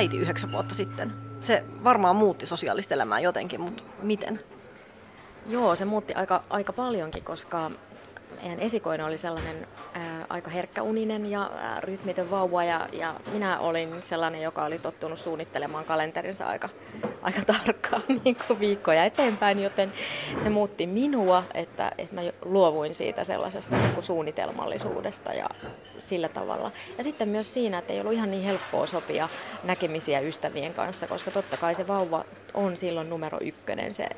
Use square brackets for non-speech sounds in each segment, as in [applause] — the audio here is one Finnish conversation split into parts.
Äiti yhdeksän vuotta sitten. Se varmaan muutti sosiaalista elämää jotenkin, mutta miten? Joo, se muutti aika, aika paljonkin, koska meidän esikoinen oli sellainen ää, aika herkkäuninen ja ää, rytmitön vauva ja, ja minä olin sellainen, joka oli tottunut suunnittelemaan kalenterinsa aika, aika tarkkaan [laughs] niin kuin viikkoja eteenpäin, joten se muutti minua, että, että mä luovuin siitä sellaisesta niin kuin suunnitelmallisuudesta ja sillä tavalla. Ja sitten myös siinä, että ei ollut ihan niin helppoa sopia näkemisiä ystävien kanssa, koska totta kai se vauva on silloin numero ykkönen, se,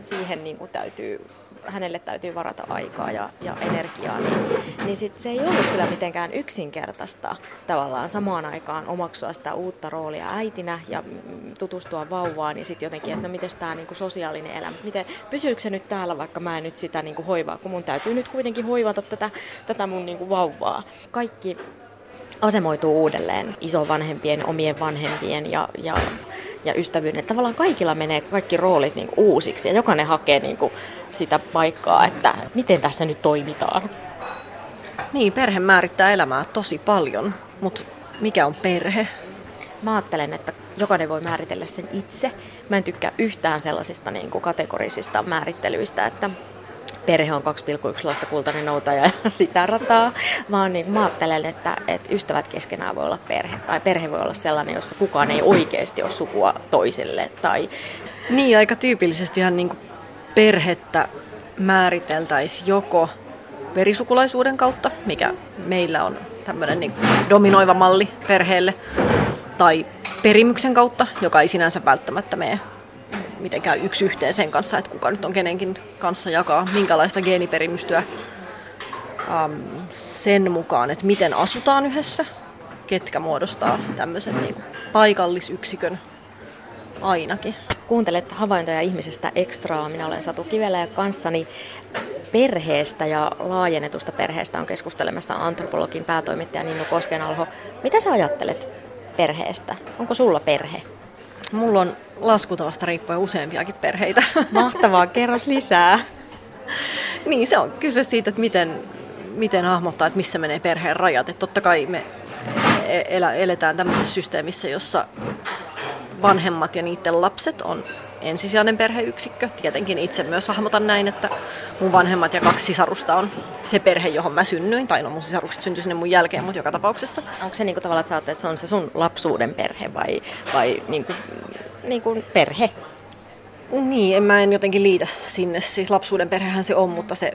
siihen niin kuin täytyy hänelle täytyy varata aikaa ja, ja energiaa, niin, niin sit se ei ollut kyllä mitenkään yksinkertaista tavallaan samaan aikaan omaksua sitä uutta roolia äitinä ja tutustua vauvaan, niin sitten jotenkin, että no miten tämä niinku sosiaalinen elämä, miten, pysyykö se nyt täällä, vaikka mä en nyt sitä niinku hoivaa, kun mun täytyy nyt kuitenkin hoivata tätä, tätä mun niinku vauvaa. Kaikki asemoituu uudelleen isovanhempien, omien vanhempien ja, ja ja ystävyyden. Tavallaan kaikilla menee kaikki roolit niin kuin uusiksi ja jokainen hakee niin kuin sitä paikkaa, että miten tässä nyt toimitaan. Niin, perhe määrittää elämää tosi paljon, mutta mikä on perhe? Mä ajattelen, että jokainen voi määritellä sen itse. Mä en tykkää yhtään sellaisista niin kuin kategorisista määrittelyistä, että perhe on 2,1 lasta kultainen noutaja ja [laughs] sitä rataa, vaan niin, mä ajattelen, että, että ystävät keskenään voi olla perhe, tai perhe voi olla sellainen, jossa kukaan ei oikeasti ole sukua toiselle. Tai... Niin, aika tyypillisesti ihan niin perhettä määriteltäisiin joko verisukulaisuuden kautta, mikä meillä on tämmöinen niin dominoiva malli perheelle, tai perimyksen kautta, joka ei sinänsä välttämättä mene mitenkään yksi yhteen sen kanssa, että kuka nyt on kenenkin kanssa jakaa minkälaista geeniperimystyä um, sen mukaan, että miten asutaan yhdessä, ketkä muodostaa tämmöisen niin kuin paikallisyksikön ainakin. Kuuntelet havaintoja ihmisestä ekstraa. Minä olen Satu Kivelä ja kanssani perheestä ja laajennetusta perheestä on keskustelemassa antropologin päätoimittaja Ninnu Koskenalho. Mitä sä ajattelet perheestä? Onko sulla perhe? Mulla on laskutavasta riippuen useampiakin perheitä. [laughs] Mahtavaa, kerros lisää. niin, se on kyse siitä, että miten, miten hahmottaa, että missä menee perheen rajat. Että totta kai me e- elä, eletään tämmöisessä systeemissä, jossa vanhemmat ja niiden lapset on ensisijainen perheyksikkö. Tietenkin itse myös hahmotan näin, että mun vanhemmat ja kaksi sisarusta on se perhe, johon mä synnyin. Tai no mun sisarukset syntyi sinne mun jälkeen, mutta joka tapauksessa. Onko se niinku tavallaan, että sä että se on se sun lapsuuden perhe vai, vai niinku, niinku perhe? Niin, en mä en jotenkin liitä sinne. Siis lapsuuden perhehän se on, mutta se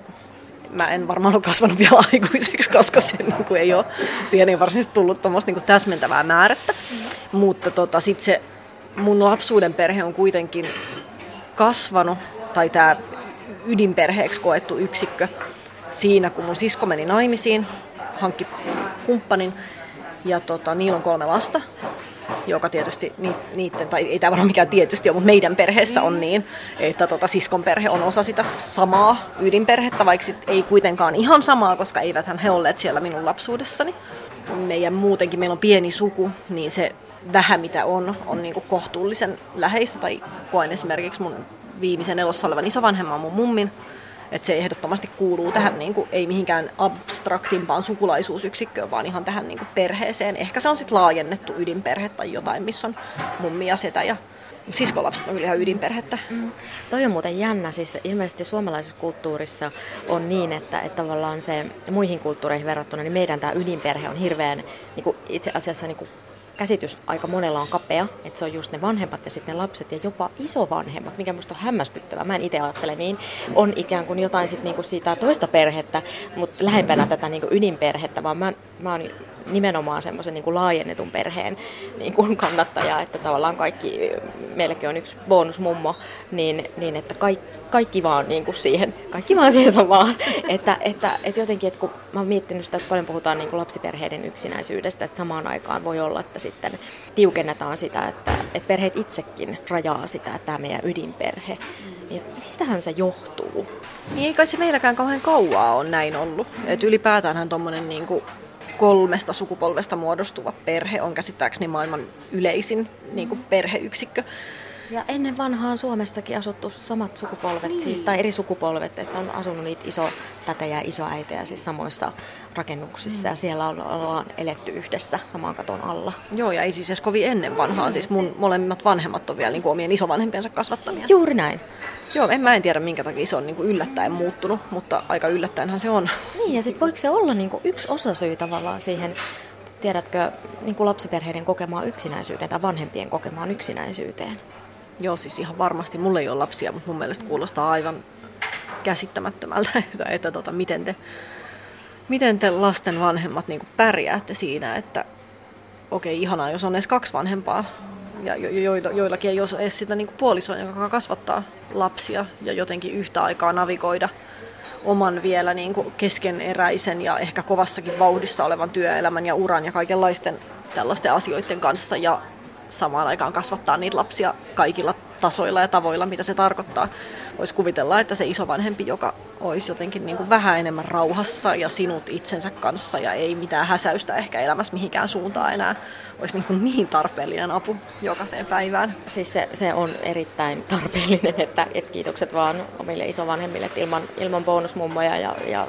mä en varmaan ole kasvanut vielä [laughs] aikuiseksi, koska se niin kuin ei ole, siihen ei varsinaisesti tullut tuommoista niin täsmentävää määrättä. Mm. Mutta tota, sitten se mun lapsuuden perhe on kuitenkin kasvanut, tai tämä ydinperheeksi koettu yksikkö, siinä kun mun sisko meni naimisiin, hankki kumppanin, ja tota, niillä on kolme lasta, joka tietysti niiden, tai ei tämä varmaan mikään tietysti ole, mutta meidän perheessä on niin, että tota, siskon perhe on osa sitä samaa ydinperhettä, vaikka sit ei kuitenkaan ihan samaa, koska eiväthän he olleet siellä minun lapsuudessani. Meidän muutenkin, meillä on pieni suku, niin se vähän mitä on, on niin kuin kohtuullisen läheistä. Tai koen esimerkiksi mun viimeisen elossa olevan isovanhemman mun mummin, että se ehdottomasti kuuluu tähän, niin kuin, ei mihinkään abstraktimpaan sukulaisuusyksikköön, vaan ihan tähän niin kuin perheeseen. Ehkä se on sitten laajennettu ydinperhe tai jotain, missä on mummi ja setä ja siskolapset on kyllä ihan ydinperhettä. Mm. Toi on muuten jännä, siis ilmeisesti suomalaisessa kulttuurissa on niin, että, että tavallaan se muihin kulttuureihin verrattuna, niin meidän tämä ydinperhe on hirveän niin kuin itse asiassa niin kuin käsitys aika monella on kapea, että se on just ne vanhemmat ja sitten ne lapset ja jopa isovanhemmat, mikä musta on hämmästyttävää. Mä en itse ajattele niin, on ikään kuin jotain sit niinku siitä toista perhettä, mutta lähempänä tätä niinku ydinperhettä, vaan mä, mä oon nimenomaan semmoisen niin laajennetun perheen niin kuin kannattaja, että tavallaan kaikki, meilläkin on yksi bonusmummo, niin, niin että kaikki, kaikki vaan niin kuin siihen, kaikki vaan siihen samaan. [laughs] että, että, että jotenkin, että kun mä oon miettinyt sitä, että paljon puhutaan niin kuin lapsiperheiden yksinäisyydestä, että samaan aikaan voi olla, että sitten tiukennetaan sitä, että, että perheet itsekin rajaa sitä, että tämä meidän ydinperhe. Ja mistähän se johtuu? Niin ei kai se meilläkään kauhean kauaa on näin ollut. Että ylipäätäänhän tuommoinen niin kuin kolmesta sukupolvesta muodostuva perhe on käsittääkseni maailman yleisin niin kuin perheyksikkö. Ja ennen vanhaan Suomessakin asuttu samat sukupolvet, niin. siis, tai eri sukupolvet, että on asunut niitä iso tätejä ja isoäitejä siis samoissa rakennuksissa mm. ja siellä ollaan eletty yhdessä saman katon alla. Joo, ja ei siis edes kovin ennen vanhaa, siis mun siis... molemmat vanhemmat on vielä niin kuin omien isovanhempiensa kasvattamia. Juuri näin. Joo, en mä en tiedä minkä takia se on niin kuin yllättäen muuttunut, mutta aika yllättäenhän se on. Niin, ja sitten voiko se olla niin kuin yksi syy tavallaan siihen tiedätkö, niin kuin lapsiperheiden kokemaan yksinäisyyteen tai vanhempien kokemaan yksinäisyyteen? Joo, siis ihan varmasti. Mulla ei ole lapsia, mutta mun mielestä kuulostaa aivan käsittämättömältä, [laughs] että, että tota, miten, te, miten te lasten vanhemmat niin pärjäätte siinä, että okei, okay, ihanaa, jos on edes kaksi vanhempaa, ja jo, jo, joillakin ei ole edes sitä niin puolisoa, joka kasvattaa lapsia ja jotenkin yhtä aikaa navigoida oman vielä niin keskeneräisen ja ehkä kovassakin vauhdissa olevan työelämän ja uran ja kaikenlaisten tällaisten asioiden kanssa ja samaan aikaan kasvattaa niitä lapsia kaikilla tasoilla ja tavoilla, mitä se tarkoittaa. Voisi kuvitella, että se isovanhempi, joka olisi jotenkin niin kuin vähän enemmän rauhassa ja sinut itsensä kanssa ja ei mitään häsäystä ehkä elämässä mihinkään suuntaan enää, olisi niin, kuin niin tarpeellinen apu jokaiseen päivään. Siis se, se on erittäin tarpeellinen, että, että kiitokset vaan omille isovanhemmille, että ilman, ilman bonusmummoja ja, ja,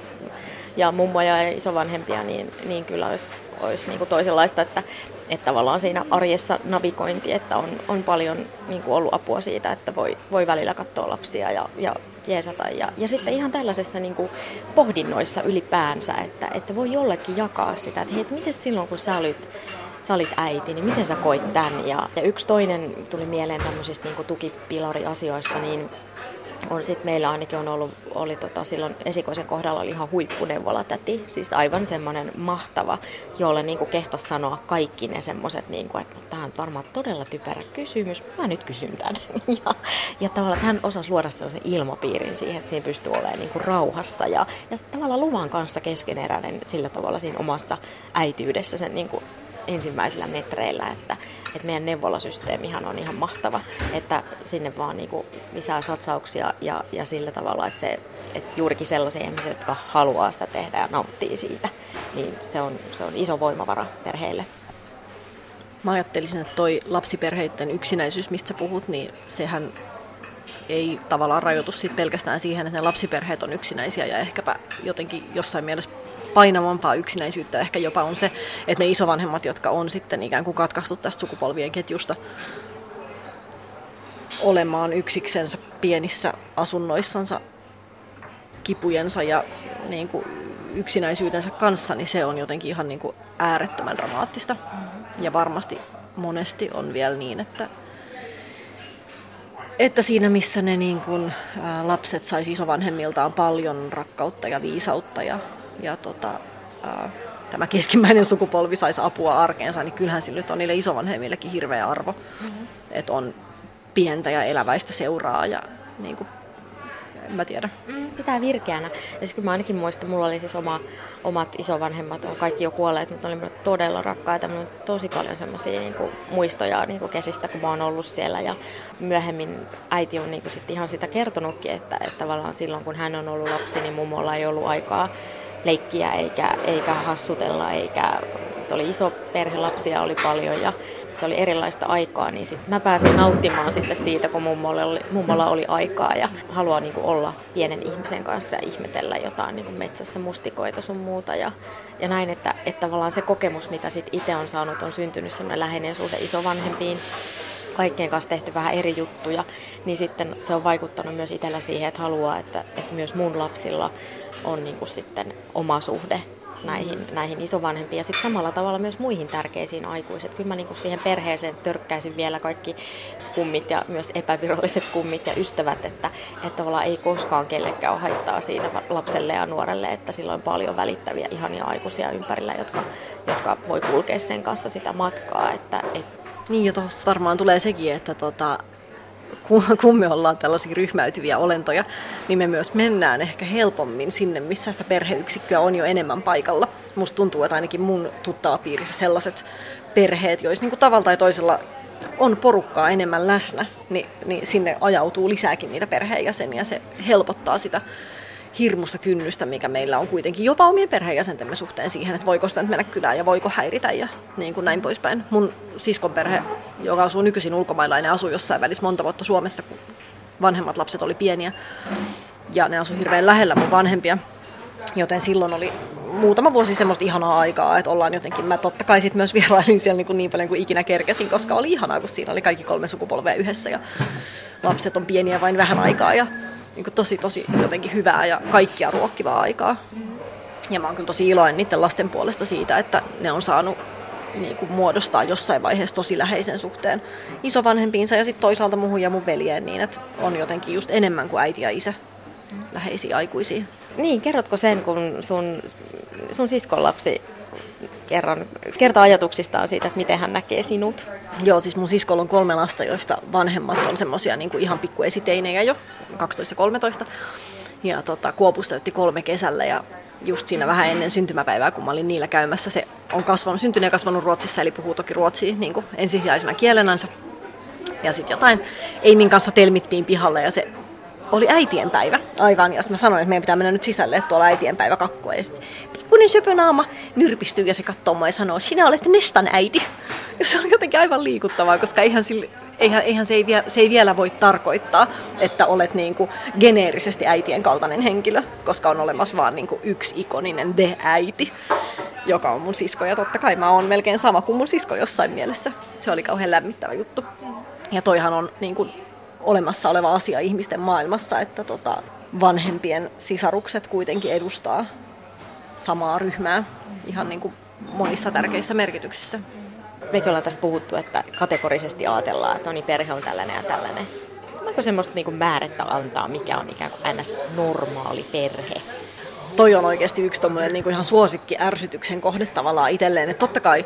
ja mummoja ja isovanhempia, niin, niin kyllä olisi olisi niin kuin toisenlaista, että, että tavallaan siinä arjessa navigointi, että on, on paljon niin kuin ollut apua siitä, että voi, voi välillä katsoa lapsia ja, ja jeesata. Ja, ja sitten ihan tällaisessa niin kuin pohdinnoissa ylipäänsä, että, että voi jollekin jakaa sitä, että hei, että miten silloin kun sä olit, sä olit äiti, niin miten sä koit tämän? Ja, ja yksi toinen tuli mieleen tämmöisistä niin tukipilariasioista, niin on sit meillä ainakin on ollut, oli tota, silloin esikoisen kohdalla oli ihan huippuneuvola-täti, siis aivan semmoinen mahtava, jolle niin kuin kehtas sanoa kaikki ne semmoiset, niin kuin, että no, tämä on varmaan todella typerä kysymys, mä nyt kysyn tämän. [laughs] Ja, ja tavallaan hän osasi luoda sellaisen ilmapiirin siihen, että siinä pystyy olemaan niin kuin rauhassa ja, ja tavallaan luvan kanssa keskeneräinen sillä tavalla siinä omassa äityydessä sen niin kuin ensimmäisillä metreillä, että, että meidän neuvolasysteemihan on ihan mahtava, että sinne vaan niin kuin lisää satsauksia ja, ja sillä tavalla, että, se, että juurikin sellaisia ihmisiä, jotka haluaa sitä tehdä ja nauttii siitä, niin se on, se on iso voimavara perheelle. Mä ajattelisin, että toi lapsiperheiden yksinäisyys, mistä sä puhut, niin sehän ei tavallaan rajoitu sit pelkästään siihen, että ne lapsiperheet on yksinäisiä ja ehkäpä jotenkin jossain mielessä painavampaa yksinäisyyttä ehkä jopa on se, että ne isovanhemmat, jotka on sitten ikään kuin katkaistu tästä sukupolvien ketjusta olemaan yksiksensä pienissä asunnoissansa kipujensa ja niin kuin yksinäisyytensä kanssa, niin se on jotenkin ihan niin kuin äärettömän dramaattista. Ja varmasti monesti on vielä niin, että, että siinä missä ne niin kuin, ää, lapset saisi isovanhemmiltaan paljon rakkautta ja viisautta ja ja tota, ää, tämä keskimmäinen sukupolvi saisi apua arkeensa, niin kyllähän sillä nyt on niille isovanhemmillekin hirveä arvo, mm-hmm. että on pientä ja eläväistä seuraa ja niin kuin, en mä tiedä. Mm, pitää virkeänä. Ja siis mä ainakin muistan, mulla oli siis oma, omat isovanhemmat, on kaikki jo kuolleet, mutta oli todella rakkaita. Mulla on tosi paljon semmoisia niin muistoja niin kuin kesistä, kun mä oon ollut siellä. Ja myöhemmin äiti on niin kuin sit ihan sitä kertonutkin, että, että tavallaan silloin kun hän on ollut lapsi, niin mummolla ei ollut aikaa leikkiä eikä, eikä hassutella, eikä oli iso perhe, lapsia oli paljon ja se oli erilaista aikaa, niin sit mä pääsin nauttimaan sitten siitä, kun mummolla oli, mummolla oli aikaa ja haluaa niin olla pienen ihmisen kanssa ja ihmetellä jotain niin metsässä mustikoita sun muuta ja, ja näin, että, että tavallaan se kokemus, mitä sit itse on saanut, on syntynyt semmoinen läheinen suhde isovanhempiin kaikkien kanssa tehty vähän eri juttuja, niin sitten se on vaikuttanut myös itsellä siihen, että haluaa, että, että myös mun lapsilla on niin kuin sitten oma suhde näihin, näihin isovanhempiin ja sitten samalla tavalla myös muihin tärkeisiin aikuiset. Kyllä mä niin kuin siihen perheeseen törkkäisin vielä kaikki kummit ja myös epäviralliset kummit ja ystävät, että, että tavallaan ei koskaan kellekään ole haittaa siitä lapselle ja nuorelle, että sillä on paljon välittäviä ihania aikuisia ympärillä, jotka, jotka voi kulkea sen kanssa sitä matkaa, että, että niin ja tuossa varmaan tulee sekin, että tota, kun, me ollaan tällaisia ryhmäytyviä olentoja, niin me myös mennään ehkä helpommin sinne, missä sitä perheyksikköä on jo enemmän paikalla. Musta tuntuu, että ainakin mun tuttavapiirissä sellaiset perheet, joissa niin tavalla tai toisella on porukkaa enemmän läsnä, niin, niin sinne ajautuu lisääkin niitä perheenjäseniä. Se helpottaa sitä hirmusta kynnystä, mikä meillä on kuitenkin jopa omien perheenjäsentemme suhteen siihen, että voiko sitä nyt mennä kylään ja voiko häiritä ja niin kuin näin poispäin. Mun siskon perhe, joka asuu nykyisin ulkomailla, ne asui jossain välissä monta vuotta Suomessa, kun vanhemmat lapset oli pieniä. Ja ne asui hirveän lähellä mun vanhempia, joten silloin oli muutama vuosi semmoista ihanaa aikaa, että ollaan jotenkin, mä totta kai sit myös vierailin siellä niin, kuin niin paljon kuin ikinä kerkesin, koska oli ihanaa, kun siinä oli kaikki kolme sukupolvea yhdessä ja lapset on pieniä vain vähän aikaa ja niin kuin tosi tosi jotenkin hyvää ja kaikkia ruokkivaa aikaa. Ja mä oon kyllä tosi iloinen niiden lasten puolesta siitä, että ne on saanut niin kuin muodostaa jossain vaiheessa tosi läheisen suhteen isovanhempiinsa ja sitten toisaalta muuhun ja mun veljeen niin, että on jotenkin just enemmän kuin äiti ja isä läheisiä aikuisia. Niin, kerrotko sen, kun sun, sun siskon lapsi kerran, kertoo ajatuksistaan siitä, että miten hän näkee sinut? Joo, siis mun siskolla on kolme lasta, joista vanhemmat on semmosia niin kuin ihan pikkuesiteinejä jo, 12 ja 13. Ja tota, Kuopus täytti kolme kesällä ja just siinä vähän ennen syntymäpäivää, kun mä olin niillä käymässä. Se on kasvanut, syntynyt ja kasvanut Ruotsissa, eli puhuu toki ruotsia niin kuin ensisijaisena kielenänsä. Ja sitten jotain Eimin kanssa telmittiin pihalle ja se oli äitienpäivä. Aivan, ja mä sanoin, että meidän pitää mennä nyt sisälle, että tuolla äitienpäivä kakkua. Ja sitten pikkuinen söpönaama nyrpistyy ja se katsoo mua ja sanoo, sinä olet Nestan äiti. Ja se oli jotenkin aivan liikuttavaa, koska eihän, sille, eihän, eihän se, ei vie, se ei vielä voi tarkoittaa, että olet niin kuin geneerisesti äitien kaltainen henkilö, koska on olemassa vaan niin kuin yksi ikoninen de-äiti, joka on mun sisko. Ja totta kai mä oon melkein sama kuin mun sisko jossain mielessä. Se oli kauhean lämmittävä juttu. Ja toihan on niin kuin olemassa oleva asia ihmisten maailmassa, että tota, vanhempien sisarukset kuitenkin edustaa samaa ryhmää ihan niin kuin monissa tärkeissä merkityksissä. Mekin ollaan tästä puhuttu, että kategorisesti ajatellaan, että no niin, perhe on tällainen ja tällainen. Onko semmoista niin kuin määrettä antaa, mikä on ikään kuin ns. normaali perhe? Toi on oikeasti yksi tommonen niin kuin ihan suosikki ärsytyksen kohde tavallaan itselleen. Että totta kai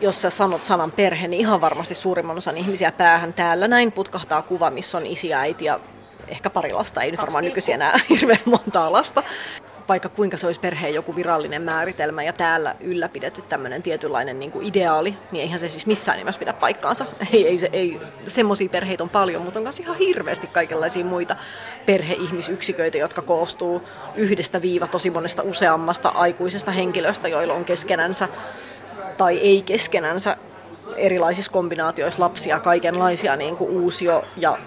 jos sä sanot sanan perhe, niin ihan varmasti suurimman osan ihmisiä päähän täällä näin putkahtaa kuva, missä on isi ja äiti ja ehkä pari lasta, ei nyt varmaan nykyisin enää [laughs] hirveän montaa lasta. Vaikka kuinka se olisi perheen joku virallinen määritelmä ja täällä ylläpidetty tämmöinen tietynlainen niin kuin ideaali, niin eihän se siis missään nimessä pidä paikkaansa. [laughs] Ei, ei, se, ei semmoisia perheitä on paljon, mutta on myös ihan hirveästi kaikenlaisia muita perheihmisyksiköitä, jotka koostuu yhdestä viiva tosi monesta useammasta aikuisesta henkilöstä, joilla on keskenänsä tai ei keskenänsä erilaisissa kombinaatioissa lapsia, kaikenlaisia niin kuin uusio- ja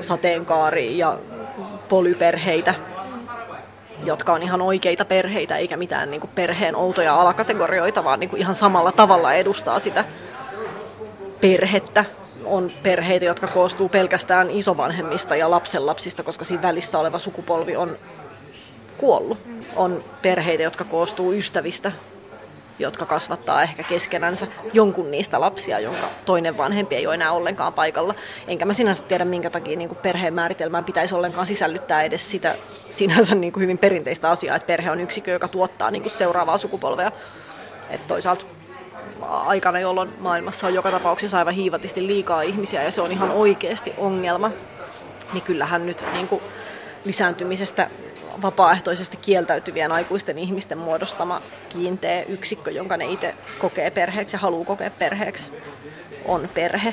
sateenkaari- ja polyperheitä, jotka on ihan oikeita perheitä, eikä mitään niin kuin perheen outoja alakategorioita, vaan niin kuin ihan samalla tavalla edustaa sitä perhettä. On perheitä, jotka koostuu pelkästään isovanhemmista ja lapsenlapsista, koska siinä välissä oleva sukupolvi on kuollut. On perheitä, jotka koostuu ystävistä, jotka kasvattaa ehkä keskenänsä jonkun niistä lapsia, jonka toinen vanhempi ei ole enää ollenkaan paikalla. Enkä mä sinänsä tiedä, minkä takia niin perheen määritelmään pitäisi ollenkaan sisällyttää edes sitä sinänsä niin hyvin perinteistä asiaa, että perhe on yksikö, joka tuottaa niin seuraavaa sukupolvea. Et toisaalta aikana, jolloin maailmassa on joka tapauksessa aivan hiivatisti liikaa ihmisiä ja se on ihan oikeasti ongelma, niin kyllähän nyt niin lisääntymisestä vapaaehtoisesti kieltäytyvien aikuisten ihmisten muodostama kiinteä yksikkö, jonka ne itse kokee perheeksi ja haluaa kokea perheeksi, on perhe.